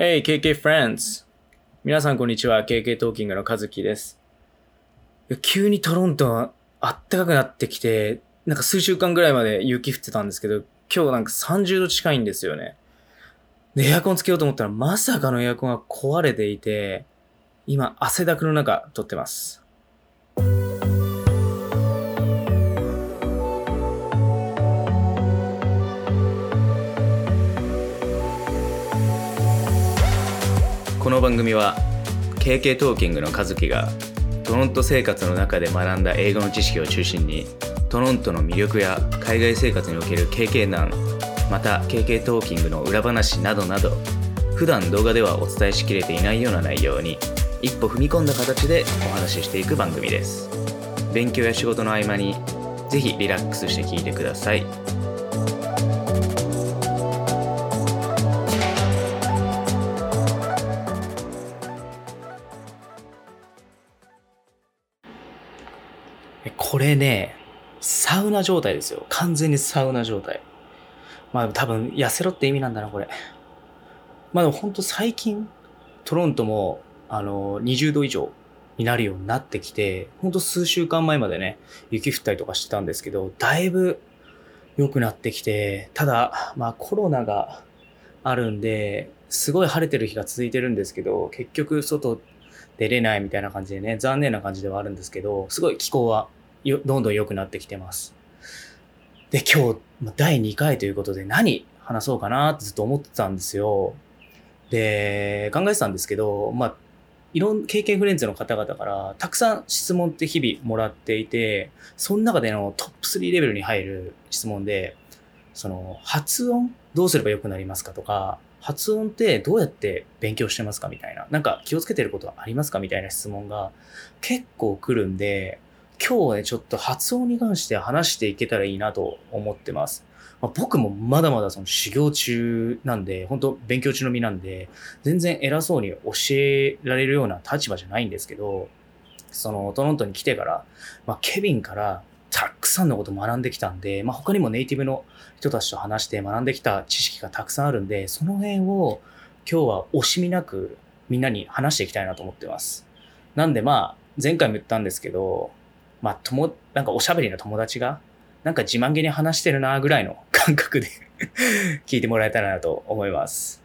Hey, KK friends! 皆さんこんにちは。KK トーキングの和樹です。急にトロントはあったかくなってきて、なんか数週間ぐらいまで雪降ってたんですけど、今日なんか30度近いんですよね。で、エアコンつけようと思ったらまさかのエアコンが壊れていて、今汗だくの中撮ってます。組は KK トーキングの和樹がトロント生活の中で学んだ英語の知識を中心にトロントの魅力や海外生活における経験談また KK トーキングの裏話などなど普段動画ではお伝えしきれていないような内容に一歩踏み込んだ形でお話ししていく番組です。勉強や仕事の合間にぜひリラックスして聞いてください。れね、サウナ状態ですよ。完全にサウナ状態。まあ多分痩せろって意味なんだな、これ。まあでも本当最近、トロントも、あの、20度以上になるようになってきて、本当数週間前までね、雪降ったりとかしてたんですけど、だいぶ良くなってきて、ただ、まあコロナがあるんで、すごい晴れてる日が続いてるんですけど、結局外出れないみたいな感じでね、残念な感じではあるんですけど、すごい気候はどんどん良くなってきてます。で、今日、第2回ということで何話そうかなってずっと思ってたんですよ。で、考えてたんですけど、まあ、いろん、経験フレンズの方々からたくさん質問って日々もらっていて、その中でのトップ3レベルに入る質問で、その、発音どうすれば良くなりますかとか、発音ってどうやって勉強してますかみたいな。なんか気をつけてることはありますかみたいな質問が結構来るんで、今日はね、ちょっと発音に関して話していけたらいいなと思ってます。まあ、僕もまだまだその修行中なんで、本当勉強中の身なんで、全然偉そうに教えられるような立場じゃないんですけど、そのトロントに来てから、まあ、ケビンからたくさんのこと学んできたんで、まあ、他にもネイティブの人たちと話して学んできた知識がたくさんあるんで、その辺を今日は惜しみなくみんなに話していきたいなと思ってます。なんでまあ、前回も言ったんですけど、まあ、とも、なんかおしゃべりな友達が、なんか自慢げに話してるなぐらいの 感覚で聞いてもらえたらなと思います。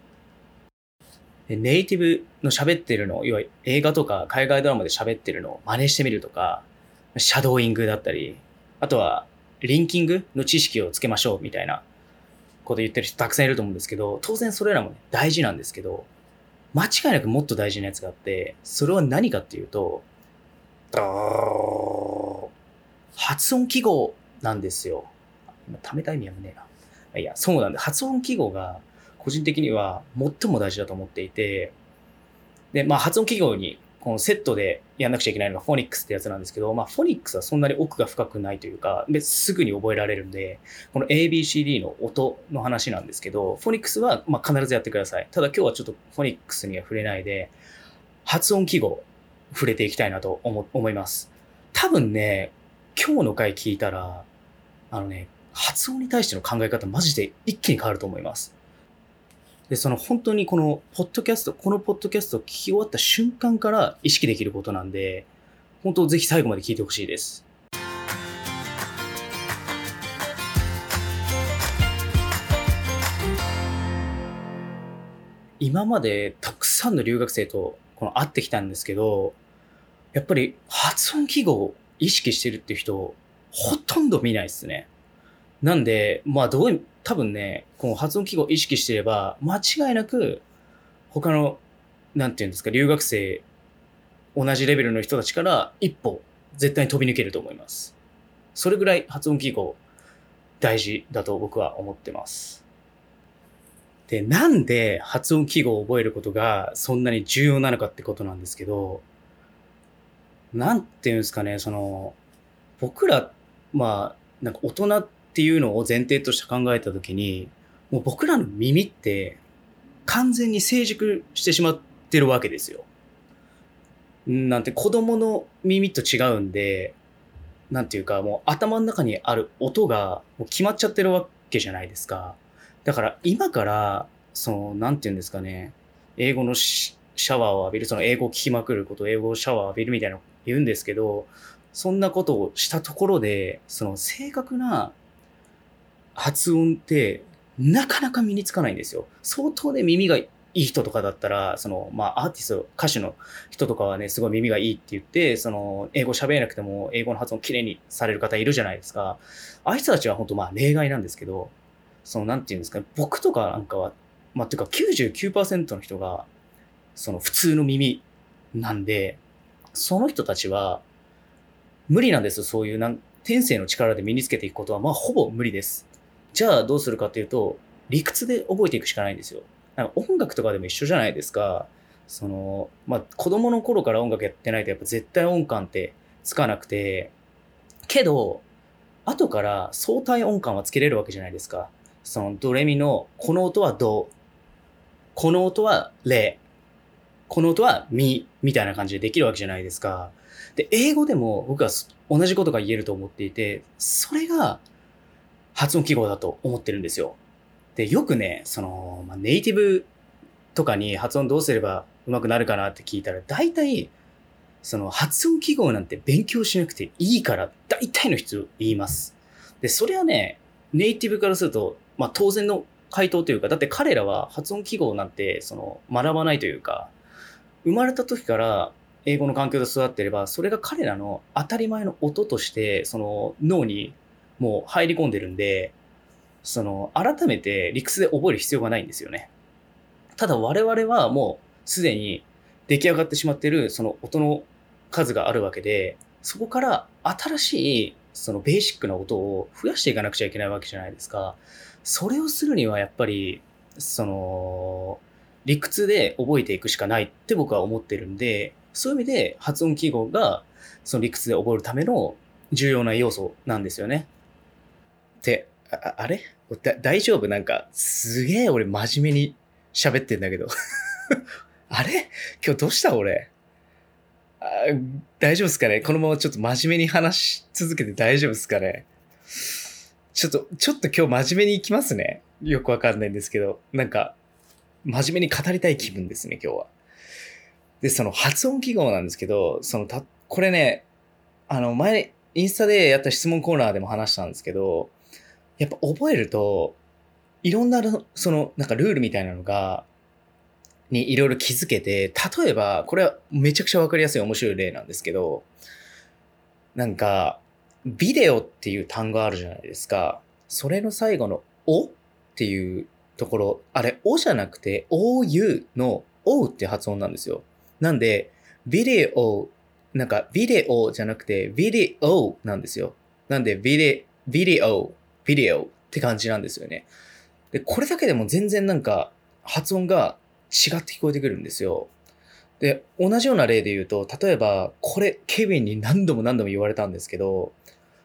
ネイティブの喋ってるの、要は映画とか海外ドラマで喋ってるのを真似してみるとか、シャドーイングだったり、あとはリンキングの知識をつけましょうみたいなこと言ってる人たくさんいると思うんですけど、当然それらも、ね、大事なんですけど、間違いなくもっと大事なやつがあって、それは何かっていうと、発音記号なんですよ。今、貯めた意味はねえな。いや、そうなんで、発音記号が個人的には最も大事だと思っていて、で、まあ発音記号にこのセットでやんなくちゃいけないのがフォニックスってやつなんですけど、まあフォニックスはそんなに奥が深くないというか、すぐに覚えられるんで、この ABCD の音の話なんですけど、フォニックスはまあ必ずやってください。ただ今日はちょっとフォニックスには触れないで、発音記号触れていきたいなと思います。多分ね、今日の回聞いたら、あのね、発音に対しての考え方マジで一気に変わると思います。で、その本当にこのポッドキャスト、このポッドキャストを聞き終わった瞬間から意識できることなんで、本当ぜひ最後まで聞いてほしいです。今までたくさんの留学生とこの会ってきたんですけど、やっぱり発音記号意識してるっていう人、ほとんど見ないですね。なんで、まあどういう、多分ね、この発音記号を意識してれば、間違いなく、他の、なんていうんですか、留学生、同じレベルの人たちから一歩、絶対に飛び抜けると思います。それぐらい発音記号、大事だと僕は思ってます。で、なんで発音記号を覚えることがそんなに重要なのかってことなんですけど、なんていうんですかね、その、僕ら、まあ、なんか大人っていうのを前提として考えたときに、もう僕らの耳って完全に成熟してしまってるわけですよ。なんて子供の耳と違うんで、なんていうかもう頭の中にある音がもう決まっちゃってるわけじゃないですか。だから今から、その、なんていうんですかね、英語のシャワーを浴びる、その英語を聞きまくること、英語をシャワーを浴びるみたいな言うんですけど、そんなことをしたところで、その正確な発音ってなかなか身につかないんですよ。相当ね、耳がいい人とかだったら、その、まあ、アーティスト、歌手の人とかはね、すごい耳がいいって言って、その、英語喋れなくても、英語の発音きれいにされる方いるじゃないですか。ああいう人たちは本当まあ、例外なんですけど、その、なんて言うんですかね、僕とかなんかは、まあ、ていうか99%の人が、その、普通の耳なんで、その人たちは、無理なんですよ。そういうなん、天性の力で身につけていくことは、まあ、ほぼ無理です。じゃあ、どうするかっていうと、理屈で覚えていくしかないんですよ。なんか音楽とかでも一緒じゃないですか。その、まあ、子供の頃から音楽やってないとやっぱ絶対音感ってつかなくて、けど、後から相対音感はつけれるわけじゃないですか。そのドレミの、この音はド、この音はレ、この音はミ、みたいな感じでできるわけじゃないですか。で、英語でも僕は同じことが言えると思っていて、それが発音記号だと思ってるんですよ。で、よくね、その、ま、ネイティブとかに発音どうすれば上手くなるかなって聞いたら、大体、その発音記号なんて勉強しなくていいから、大体の人言います。で、それはね、ネイティブからすると、まあ当然の回答というか、だって彼らは発音記号なんて、その、学ばないというか、生まれた時から英語の環境で育っていれば、それが彼らの当たり前の音として、その脳にもう入り込んでるんで、その、改めて理屈で覚える必要がないんですよね。ただ我々はもうすでに出来上がってしまっているその音の数があるわけで、そこから新しいそのベーシックな音を増やしていかなくちゃいけないわけじゃないですか。それをするにはやっぱり、その、理屈で覚えていくしかないって僕は思ってるんで、そういう意味で発音記号がその理屈で覚えるための重要な要素なんですよね。で、ああれ？大丈夫？なんか、すげえ俺真面目に喋ってんだけど。あれ？今日どうした俺？大丈夫ですかね？このままちょっと真面目に話し続けて大丈夫ですかね？ちょっと、ちょっと今日真面目に行きますね。よくわかんないんですけど、なんか、真面目に語りたい気分ですね、今日は。で、その発音記号なんですけど、そのた、これね、あの、前、インスタでやった質問コーナーでも話したんですけど、やっぱ覚えると、いろんな、その、なんかルールみたいなのが、にいろいろ気づけて、例えば、これはめちゃくちゃわかりやすい面白い例なんですけど、なんか、ビデオっていう単語あるじゃないですか。それの最後のおっていうところ、あれ、おじゃなくて、OU のおうって発音なんですよ。なんで、ビデオ、なんか、ビデオじゃなくて、ビデオなんですよ。なんで、ビデ、ビデオビデオって感じなんですよね。で、これだけでも全然なんか発音が違って聞こえてくるんですよ。で、同じような例で言うと、例えば、これ、ケビンに何度も何度も言われたんですけど、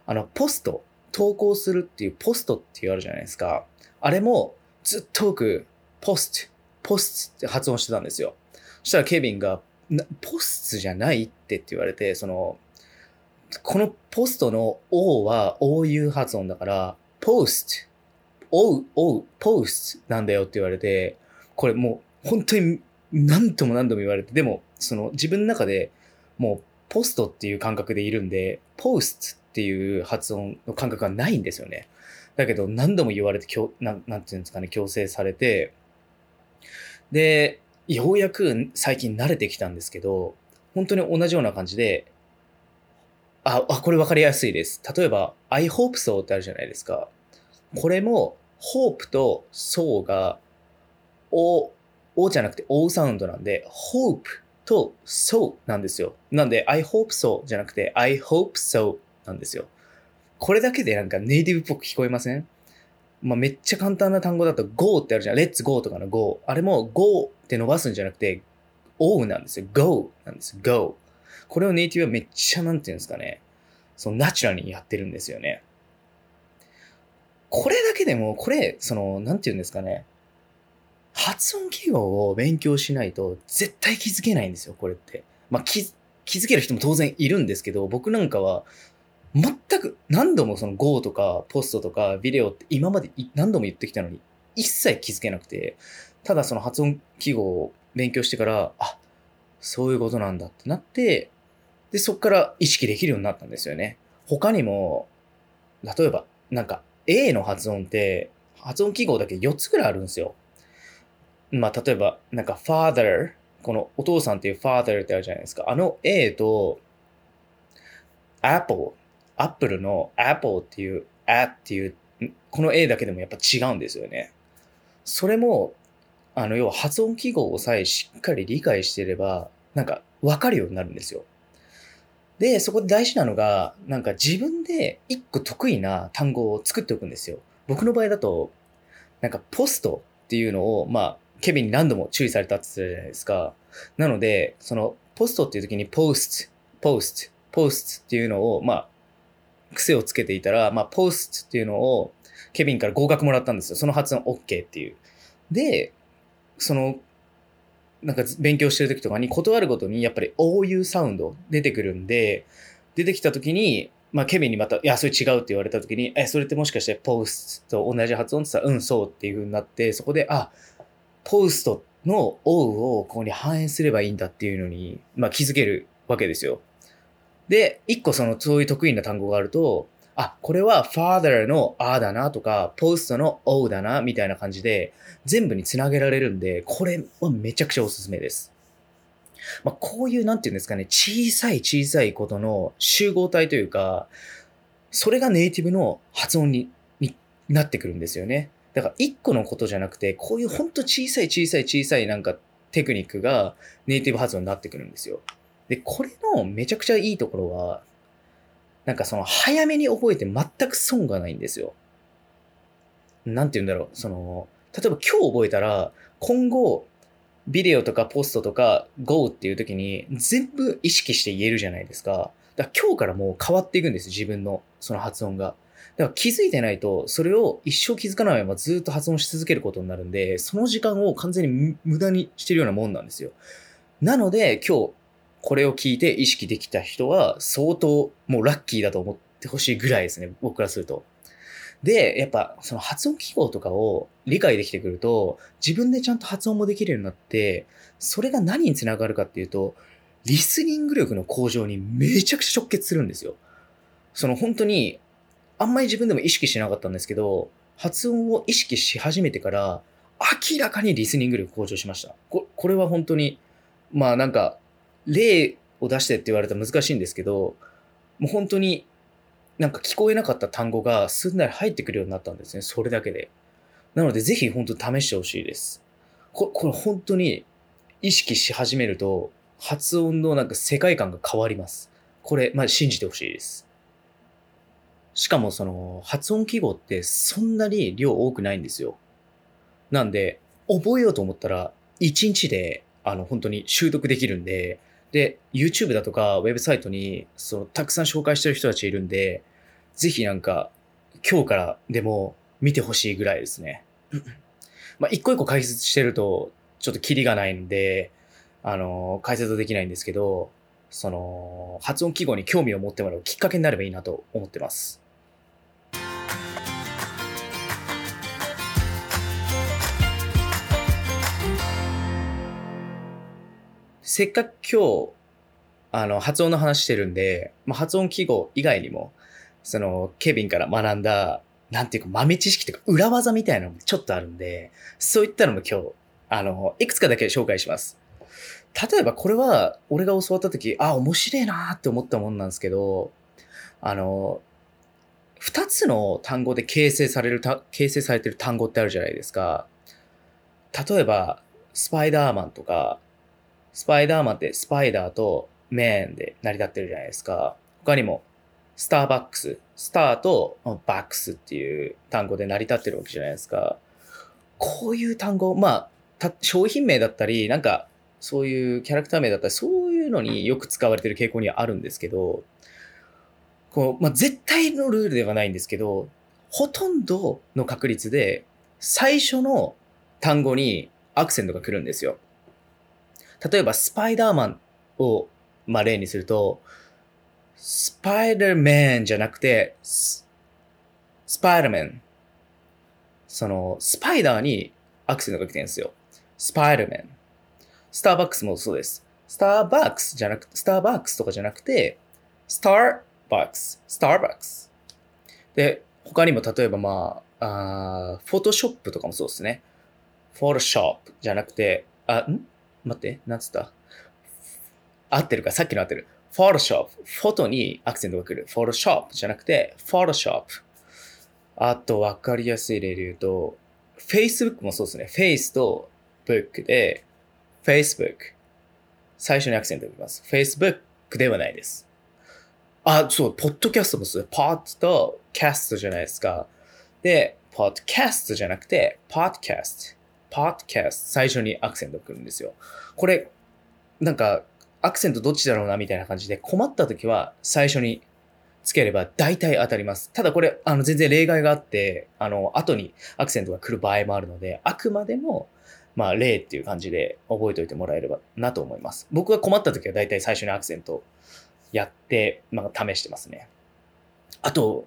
あの、ポスト、投稿するっていうポストって言われるじゃないですか。あれも、ずっと僕、ポスト、ポストって発音してたんですよ。そしたらケビンが、ポストじゃないってって言われて、その、このポストの O は OU 発音だから、post, o, o, post なんだよって言われて、これもう本当に何度も何度も言われて、でもその自分の中でもうポストっていう感覚でいるんで、post っていう発音の感覚がないんですよね。だけど何度も言われて、なん、なんていうんですかね、強制されて、で、ようやく最近慣れてきたんですけど、本当に同じような感じで、あ、あ、これ分かりやすいです。例えば、I hope so ってあるじゃないですか。これも、hope と so が、o、o じゃなくて o サウンドなんで、hope と so なんですよ。なんで、I hope so じゃなくて、I hope so なんですよ。これだけでなんかネイティブっぽく聞こえません？まあ、めっちゃ簡単な単語だと go ってあるじゃん。let's go とかの go。あれも go って伸ばすんじゃなくて o なんですよ。go なんです。go。これをネイティブはめっちゃなんていうんですかね、そのナチュラルにやってるんですよね。これだけでも、これ、その、なんていうんですかね、発音記号を勉強しないと絶対気づけないんですよ、これって。まあ、気、気づける人も当然いるんですけど、僕なんかは、全く何度もその Go とかポストとかビデオって今まで何度も言ってきたのに一切気づけなくて、ただその発音記号を勉強してから、あ、そういうことなんだってなって、で、そっから意識できるようになったんですよね。他にも、例えば、なんか A の発音って、発音記号だけ4つぐらいあるんですよ。まあ、例えば、なんか father、このお父さんっていう father ってあるじゃないですか。あの A と apple、アップルの apple っていう a っていう、この A だけでもやっぱ違うんですよね。それも、あの、要は発音記号をさえしっかり理解していれば、なんか分かるようになるんですよ。で、そこで大事なのが、なんか自分で一個得意な単語を作っておくんですよ。僕の場合だと、なんかポストっていうのを、まあ、ケビンに何度も注意されたって言ってたじゃないですか。なので、そのポストっていう時にポスト、ポスト、ポストっていうのを、まあ、癖をつけていたら、まあ、ポストっていうのをケビンから合格もらったんですよ。その発音 OK っていう。で、その、なんか勉強してる時とかに断るごとにやっぱり OU サウンド出てくるんで、出てきた時に、まあケビンにまた、いや、それ違うって言われた時に、え、それってもしかしてポストと同じ発音って言ったら、うん、そうっていう風になって、そこで、あ、ポストの O をここに反映すればいいんだっていうのに、まあ気づけるわけですよ。で、一個その、そういう得意な単語があると、あ、これは father の R だなとか、post の O だな、みたいな感じで、全部につなげられるんで、これはめちゃくちゃおすすめです。まあ、こういう、なんていうんですかね、小さい小さいことの集合体というか、それがネイティブの発音にになってくるんですよね。だから一個のことじゃなくて、こういうほんと小さい小さい小さいなんかテクニックがネイティブ発音になってくるんですよ。で、これのめちゃくちゃいいところは、なんかその早めに覚えて全く損がないんですよ。なんて言うんだろう。その、例えば今日覚えたら、今後、ビデオとかポストとか Go っていう時に全部意識して言えるじゃないですか。だから今日からもう変わっていくんです自分のその発音が。だから気づいてないと、それを一生気づかないままずっと発音し続けることになるんで、その時間を完全に無無駄にしてるようなもんなんですよ。なので今日これを聞いて意識できた人は相当もうラッキーだと思ってほしいぐらいですね、僕からすると。で、やっぱその発音記号とかを理解できてくると、自分でちゃんと発音もできるようになって、それが何につながるかっていうと、リスニング力の向上にめちゃくちゃ直結するんですよ。その本当に、あんまり自分でも意識しなかったんですけど、発音を意識し始めてから、明らかにリスニング力向上しました。ここれは本当に、まあなんか、例を出してって言われたら難しいんですけど、もう本当になんか聞こえなかった単語がすんなり入ってくるようになったんですね。それだけで。なのでぜひ本当試してほしいです。ここれ本当に意識し始めると発音のなんか世界観が変わります。これ、まあ、信じてほしいです。しかもその発音記号ってそんなに量多くないんですよ。なんで覚えようと思ったら1日であの本当に習得できるんで、で、YouTube だとかウェブサイトにそのたくさん紹介してる人たちいるんで、ぜひなんか今日からでも見てほしいぐらいですね。まあ一個一個解説してるとちょっとキリがないんで、あの、解説できないんですけど、その発音記号に興味を持ってもらうきっかけになればいいなと思ってます。せっかく今日、あの、発音の話してるんで、まあ、発音記号以外にも、その、ケビンから学んだ、なんていうか豆知識とか裏技みたいなのもちょっとあるんで、そういったのも今日、あの、いくつかだけ紹介します。例えばこれは、俺が教わった時、あ、面白いなって思ったもんなんですけど、あの、二つの単語で形成されるた、形成されてる単語ってあるじゃないですか。例えば、スパイダーマンとか、スパイダーマンってスパイダーとメンで成り立ってるじゃないですか。他にも、スターバックス、スターとバックスっていう単語で成り立ってるわけじゃないですか。こういう単語、まあ、商品名だったり、なんか、そういうキャラクター名だったり、そういうのによく使われてる傾向にはあるんですけど、こう、まあ、絶対のルールではないんですけど、ほとんどの確率で、最初の単語にアクセントが来るんですよ。例えば、スパイダーマンを、まあ、例にすると、スパイダーマンじゃなくて、スパイダーマン。その、スパイダーにアクセントが来てるんですよ。スパイダーマン。スターバックスもそうです。スターバックスじゃなく、スターバックスとかじゃなくて、スターバックス、スターバックス。で、他にも例えばまあ、あフォトショップとかもそうですね。フォトショップじゃなくて、あ、ん？待って、なんつった？合ってるか？さっきの合ってる。フォトショップ。フォトにアクセントが来る。フォトショップじゃなくて、フォトショップ。あと、わかりやすい例で言うと、Facebook もそうですね。Face と Book で、Facebook。最初にアクセントが来ます。Facebook ではないです。あ、そう、ポッドキャストもそう。ポッドとキャストじゃないですか。で、ポッドキャストじゃなくて、ポッドキャスト。ポッドキャスト。最初にアクセントが来るんですよ。これ、なんか、アクセントどっちだろうなみたいな感じで困った時は最初につければ大体当たります。ただこれ、あの、全然例外があって、あの、後にアクセントが来る場合もあるので、あくまでも、まあ、例っていう感じで覚えておいてもらえればなと思います。僕が困った時は大体最初にアクセントやって、まあ、試してますね。あと、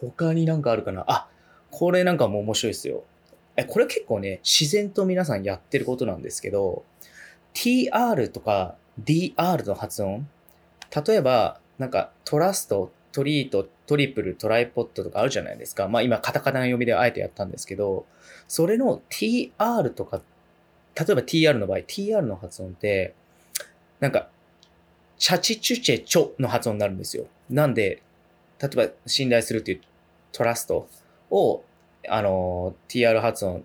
他になんかあるかなあ、これなんかも面白いですよ。え、これ結構ね、自然と皆さんやってることなんですけど、tr とか dr の発音。例えば、なんかトラスト、トリート、トリプル、トライポットとかあるじゃないですか。まあ今カタカナ読みであえてやったんですけど、それの tr とか、例えば tr の場合、tr の発音って、なんか、チャチチュチェチョの発音になるんですよ。なんで、例えば信頼するっていうトラストを、あの、tr 発音、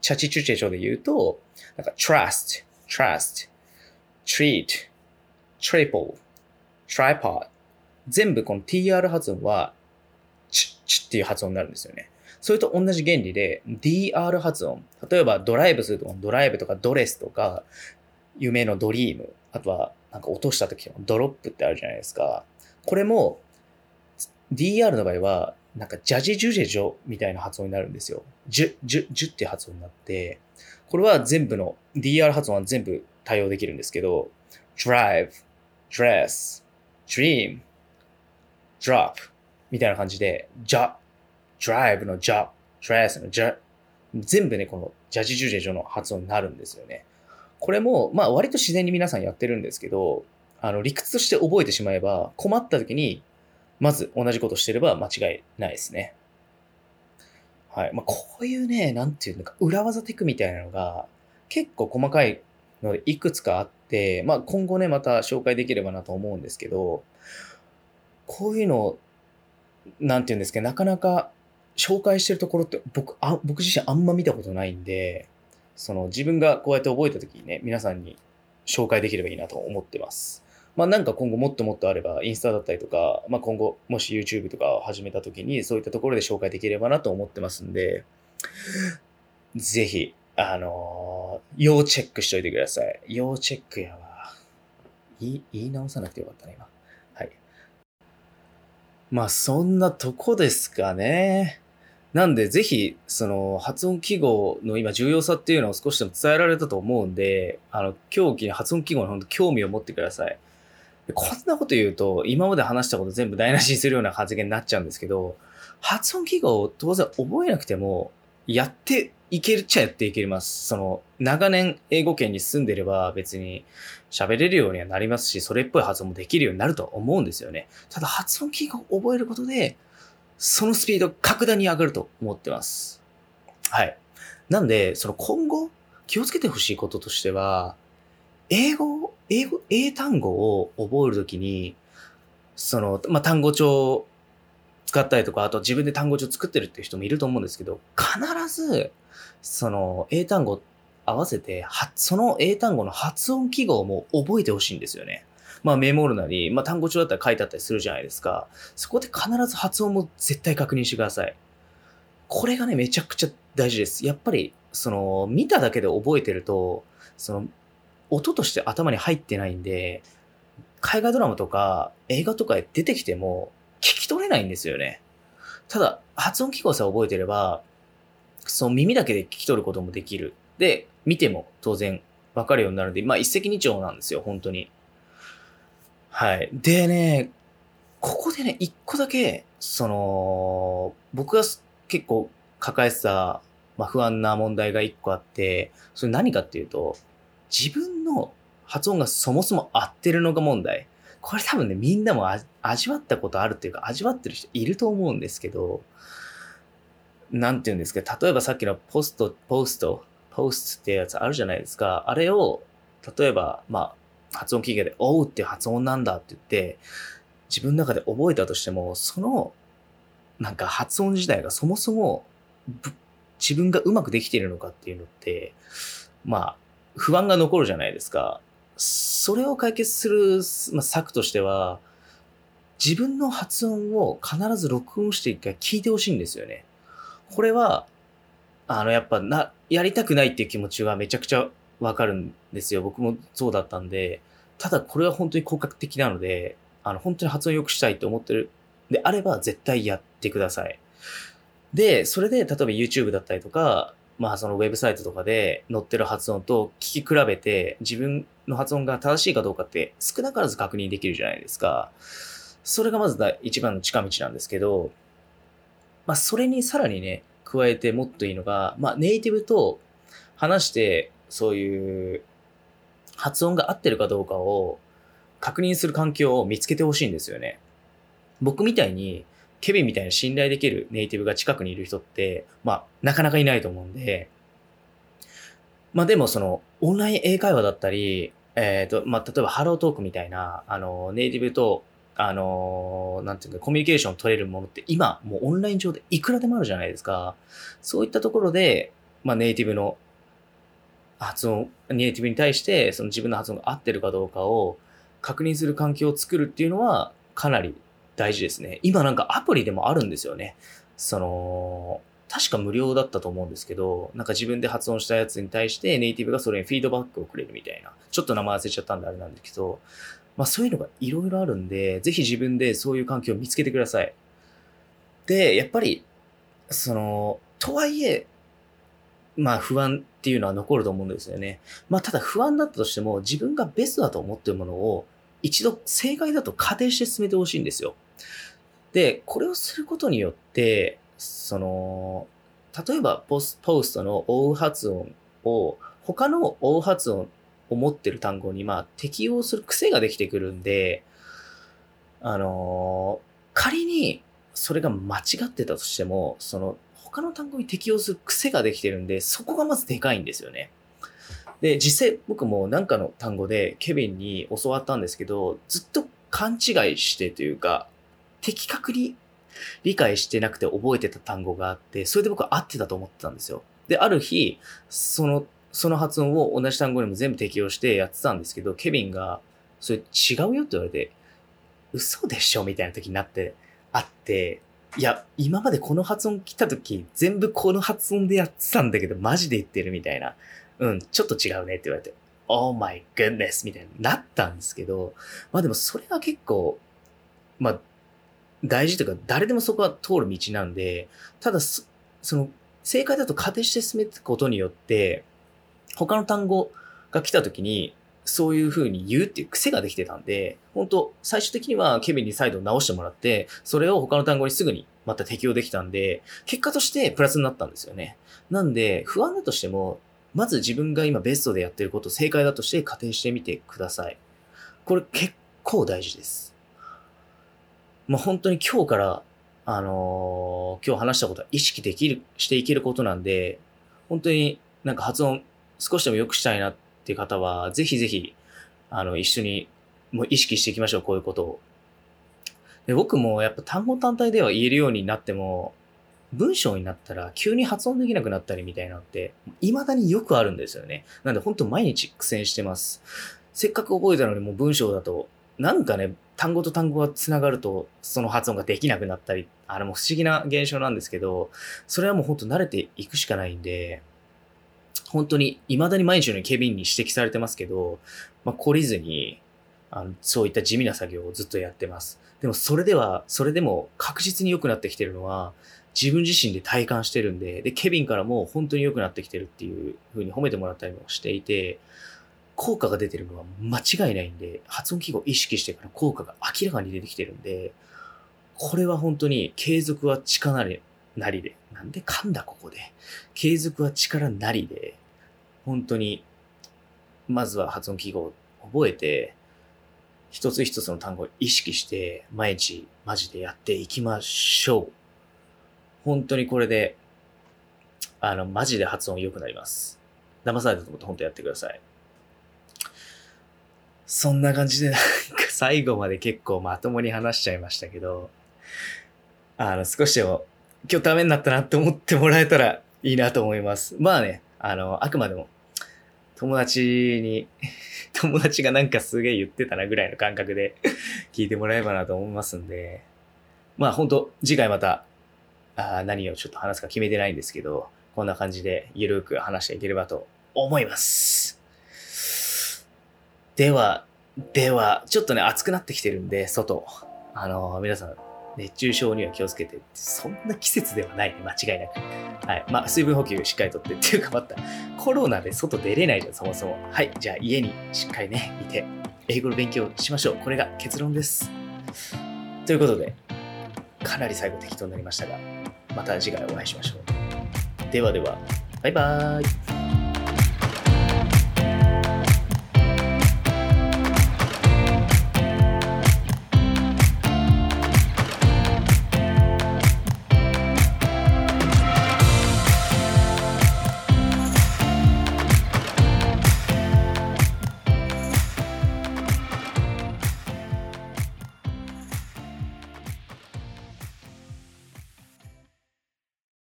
チャチチュチェチョで言うと、なんか trust, trust, treat, triple, tripod 全部この tr 発音は、チッ、チッっていう発音になるんですよね。それと同じ原理で、dr 発音。例えばドライブすると、ドライブとかドレスとか、夢のドリーム。あとは、なんか落とした時のドロップってあるじゃないですか。これも、dr の場合は、なんかジャジジュジェジョみたいな発音になるんですよ。ジュ、ジュ、ジュって発音になって、これは全部の、dr 発音は全部対応できるんですけど、drive, dress, dream, drop みたいな感じで、じゃ、drive のじゃ、dress のじゃ、全部ね、このジャジジュジェジョの発音になるんですよね。これも、まあ割と自然に皆さんやってるんですけど、あの、理屈として覚えてしまえば、困った時に、まず同じことしてれば間違いないですね。はい。まあこういうね、なんていうのか、裏技テクみたいなのが、結構細かいので、いくつかあって、まあ今後ね、また紹介できればなと思うんですけど、こういうの、なんていうんですか、なかなか紹介してるところって僕、あ僕自身あんま見たことないんで、その自分がこうやって覚えた時にね、皆さんに紹介できればいいなと思ってます。まあなんか今後もっともっとあれば、インスタだったりとか、まあ今後もし YouTube とかを始めた時にそういったところで紹介できればなと思ってますんで、ぜひ、あのー、要チェックしといてください。要チェックやわ。言い、言い直さなくてよかったね、今。はい。まあそんなとこですかね。なんで、ぜひ、その、発音記号の今重要さっていうのを少しでも伝えられたと思うんで、あの、狂気に発音記号の本当興味を持ってください。こんなこと言うと、今まで話したこと全部台無しにするような発言になっちゃうんですけど、発音記号を当然覚えなくても、やっていけるっちゃやっていけます。その、長年英語圏に住んでれば別に喋れるようにはなりますし、それっぽい発音もできるようになると思うんですよね。ただ発音記号を覚えることで、そのスピード格段に上がると思ってます。はい。なんで、その今後気をつけてほしいこととしては、英語、英語、英単語を覚えるときに、その、まあ、単語帳使ったりとか、あと自分で単語帳作ってるっていう人もいると思うんですけど、必ず、その、英単語合わせて、はその英単語の発音記号も覚えてほしいんですよね。まあメモるなり、まあ単語帳だったら書いてあったりするじゃないですか。そこで必ず発音も絶対確認してください。これがね、めちゃくちゃ大事です。やっぱり、その、見ただけで覚えてると、その、音として頭に入ってないんで、海外ドラマとか映画とかで出てきても聞き取れないんですよね。ただ、発音記号さえ覚えてれば、その耳だけで聞き取ることもできる。で、見ても当然わかるようになるんで、まあ一石二鳥なんですよ、本当に。はい。でね、ここでね、一個だけ、その、僕が結構抱えてた、まあ、不安な問題が一個あって、それ何かっていうと、自分の発音がそもそも合ってるのが問題。これ多分ね、みんなも味わったことあるっていうか、味わってる人いると思うんですけど、なんて言うんですか、例えばさっきのポスト、ポスト、ポストってやつあるじゃないですか。あれを、例えば、まあ、発音記号で、おうっていう発音なんだって言って、自分の中で覚えたとしても、その、なんか発音自体がそもそも、自分がうまくできているのかっていうのって、まあ、不安が残るじゃないですか。それを解決する、まあ、策としては、自分の発音を必ず録音して一回聞いてほしいんですよね。これは、あの、やっぱな、やりたくないっていう気持ちはめちゃくちゃわかるんですよ。僕もそうだったんで、ただこれは本当に効果的なので、あの、本当に発音良くしたいと思ってるであれば絶対やってください。で、それで例えば YouTube だったりとか、まあそのウェブサイトとかで載ってる発音と聞き比べて自分の発音が正しいかどうかって少なからず確認できるじゃないですか。それがまず一番の近道なんですけど、まあそれにさらにね、加えてもっといいのが、まあネイティブと話してそういう発音が合ってるかどうかを確認する環境を見つけてほしいんですよね。僕みたいにケビンみたいな信頼できるネイティブが近くにいる人って、まあ、なかなかいないと思うんで、まあでもその、オンライン英会話だったり、えっ、ー、と、まあ、例えばハロートークみたいな、あの、ネイティブと、あの、なんていうか、コミュニケーション取れるものって今、もうオンライン上でいくらでもあるじゃないですか。そういったところで、まあ、ネイティブの発音、ネイティブに対して、その自分の発音が合ってるかどうかを確認する環境を作るっていうのは、かなり大事ですね。今なんかアプリでもあるんですよね。その、確か無料だったと思うんですけど、なんか自分で発音したやつに対してネイティブがそれにフィードバックをくれるみたいな。ちょっと名前忘れちゃったんであれなんですけど、まあそういうのがいろいろあるんで、ぜひ自分でそういう環境を見つけてください。で、やっぱり、その、とはいえ、まあ不安っていうのは残ると思うんですよね。まあただ不安だったとしても自分がベストだと思ってるものを一度正解だと仮定して進めてほしいんですよ。で、これをすることによって、その、例えばポスポストの O 発音を他の O 発音を持ってる単語にまあ適用する癖ができてくるんで、あの仮にそれが間違ってたとしても、その他の単語に適用する癖ができてるんで、そこがまずでかいんですよね。で、実際僕も何かの単語でケビンに教わったんですけど、ずっと勘違いしてというか、的確に理解してなくて覚えてた単語があって、それで僕は合ってたと思ってたんですよ。で、ある日、その、その発音を同じ単語にも全部適用してやってたんですけど、ケビンが、それ違うよって言われて、嘘でしょ？みたいな時になって、あって、いや、今までこの発音来た時、全部この発音でやってたんだけど、マジで言ってるみたいな。うん、ちょっと違うねって言われて、Oh my goodness! みたいになったんですけど、まあでもそれが結構、まあ、大事というか、誰でもそこは通る道なんで、ただそ、の、正解だと仮定して進めていくことによって、他の単語が来た時に、そういう風に言うっていう癖ができてたんで、本当最終的にはケビンに再度直してもらって、それを他の単語にすぐにまた適用できたんで、結果としてプラスになったんですよね。なんで、不安だとしても、まず自分が今ベストでやってることを正解だとして仮定してみてください。これ結構大事です。まあ、本当に今日から、あのー、今日話したことは意識できる、していけることなんで、本当になんか発音少しでも良くしたいなっていう方は、ぜひぜひ、あの、一緒にもう意識していきましょう、こういうことを。で僕もやっぱ単語単体では言えるようになっても、文章になったら急に発音できなくなったりみたいなのって、未だによくあるんですよね。なんで本当毎日苦戦してます。せっかく覚えたのにもう文章だと、なんかね、単語と単語が繋がると、その発音ができなくなったり、あれも不思議な現象なんですけど、それはもう本当慣れていくしかないんで、本当に未だに毎日のようにケビンに指摘されてますけど、まあ、懲りずに、あのそういった地味な作業をずっとやってます。でもそれでは、それでも確実に良くなってきてるのは、自分自身で体感してるんで、で、ケビンからも本当に良くなってきてるっていう風に褒めてもらったりもしていて、効果が出てるのは間違いないんで、発音記号を意識してから効果が明らかに出てきてるんで、これは本当に継続は力なりなりで、なんで噛んだここで、継続は力なりで、本当にまずは発音記号を覚えて、一つ一つの単語を意識して、毎日マジでやっていきましょう。本当にこれで、あの、マジで発音良くなります。騙されたと思って本当やってください。そんな感じで、なんか最後まで結構まともに話しちゃいましたけど、あの、少しでも今日ためになったなって思ってもらえたらいいなと思います。まあね、あの、あくまでも友達に、友達がなんかすげえ言ってたなぐらいの感覚で聞いてもらえばなと思いますんで、まあ本当次回またあ何をちょっと話すか決めてないんですけど、こんな感じでゆるく話していければと思います。では、では、ちょっとね、暑くなってきてるんで、外。あの、皆さん、熱中症には気をつけて、そんな季節ではないね、間違いなく。はい。まあ、水分補給しっかりとって、っていうか、また、コロナで外出れないじゃん、そもそも。はい。じゃあ、家にしっかりね、いて、英語の勉強しましょう。これが結論です。ということで、かなり最後適当になりましたが、また次回お会いしましょう。ではでは、バイバーイ。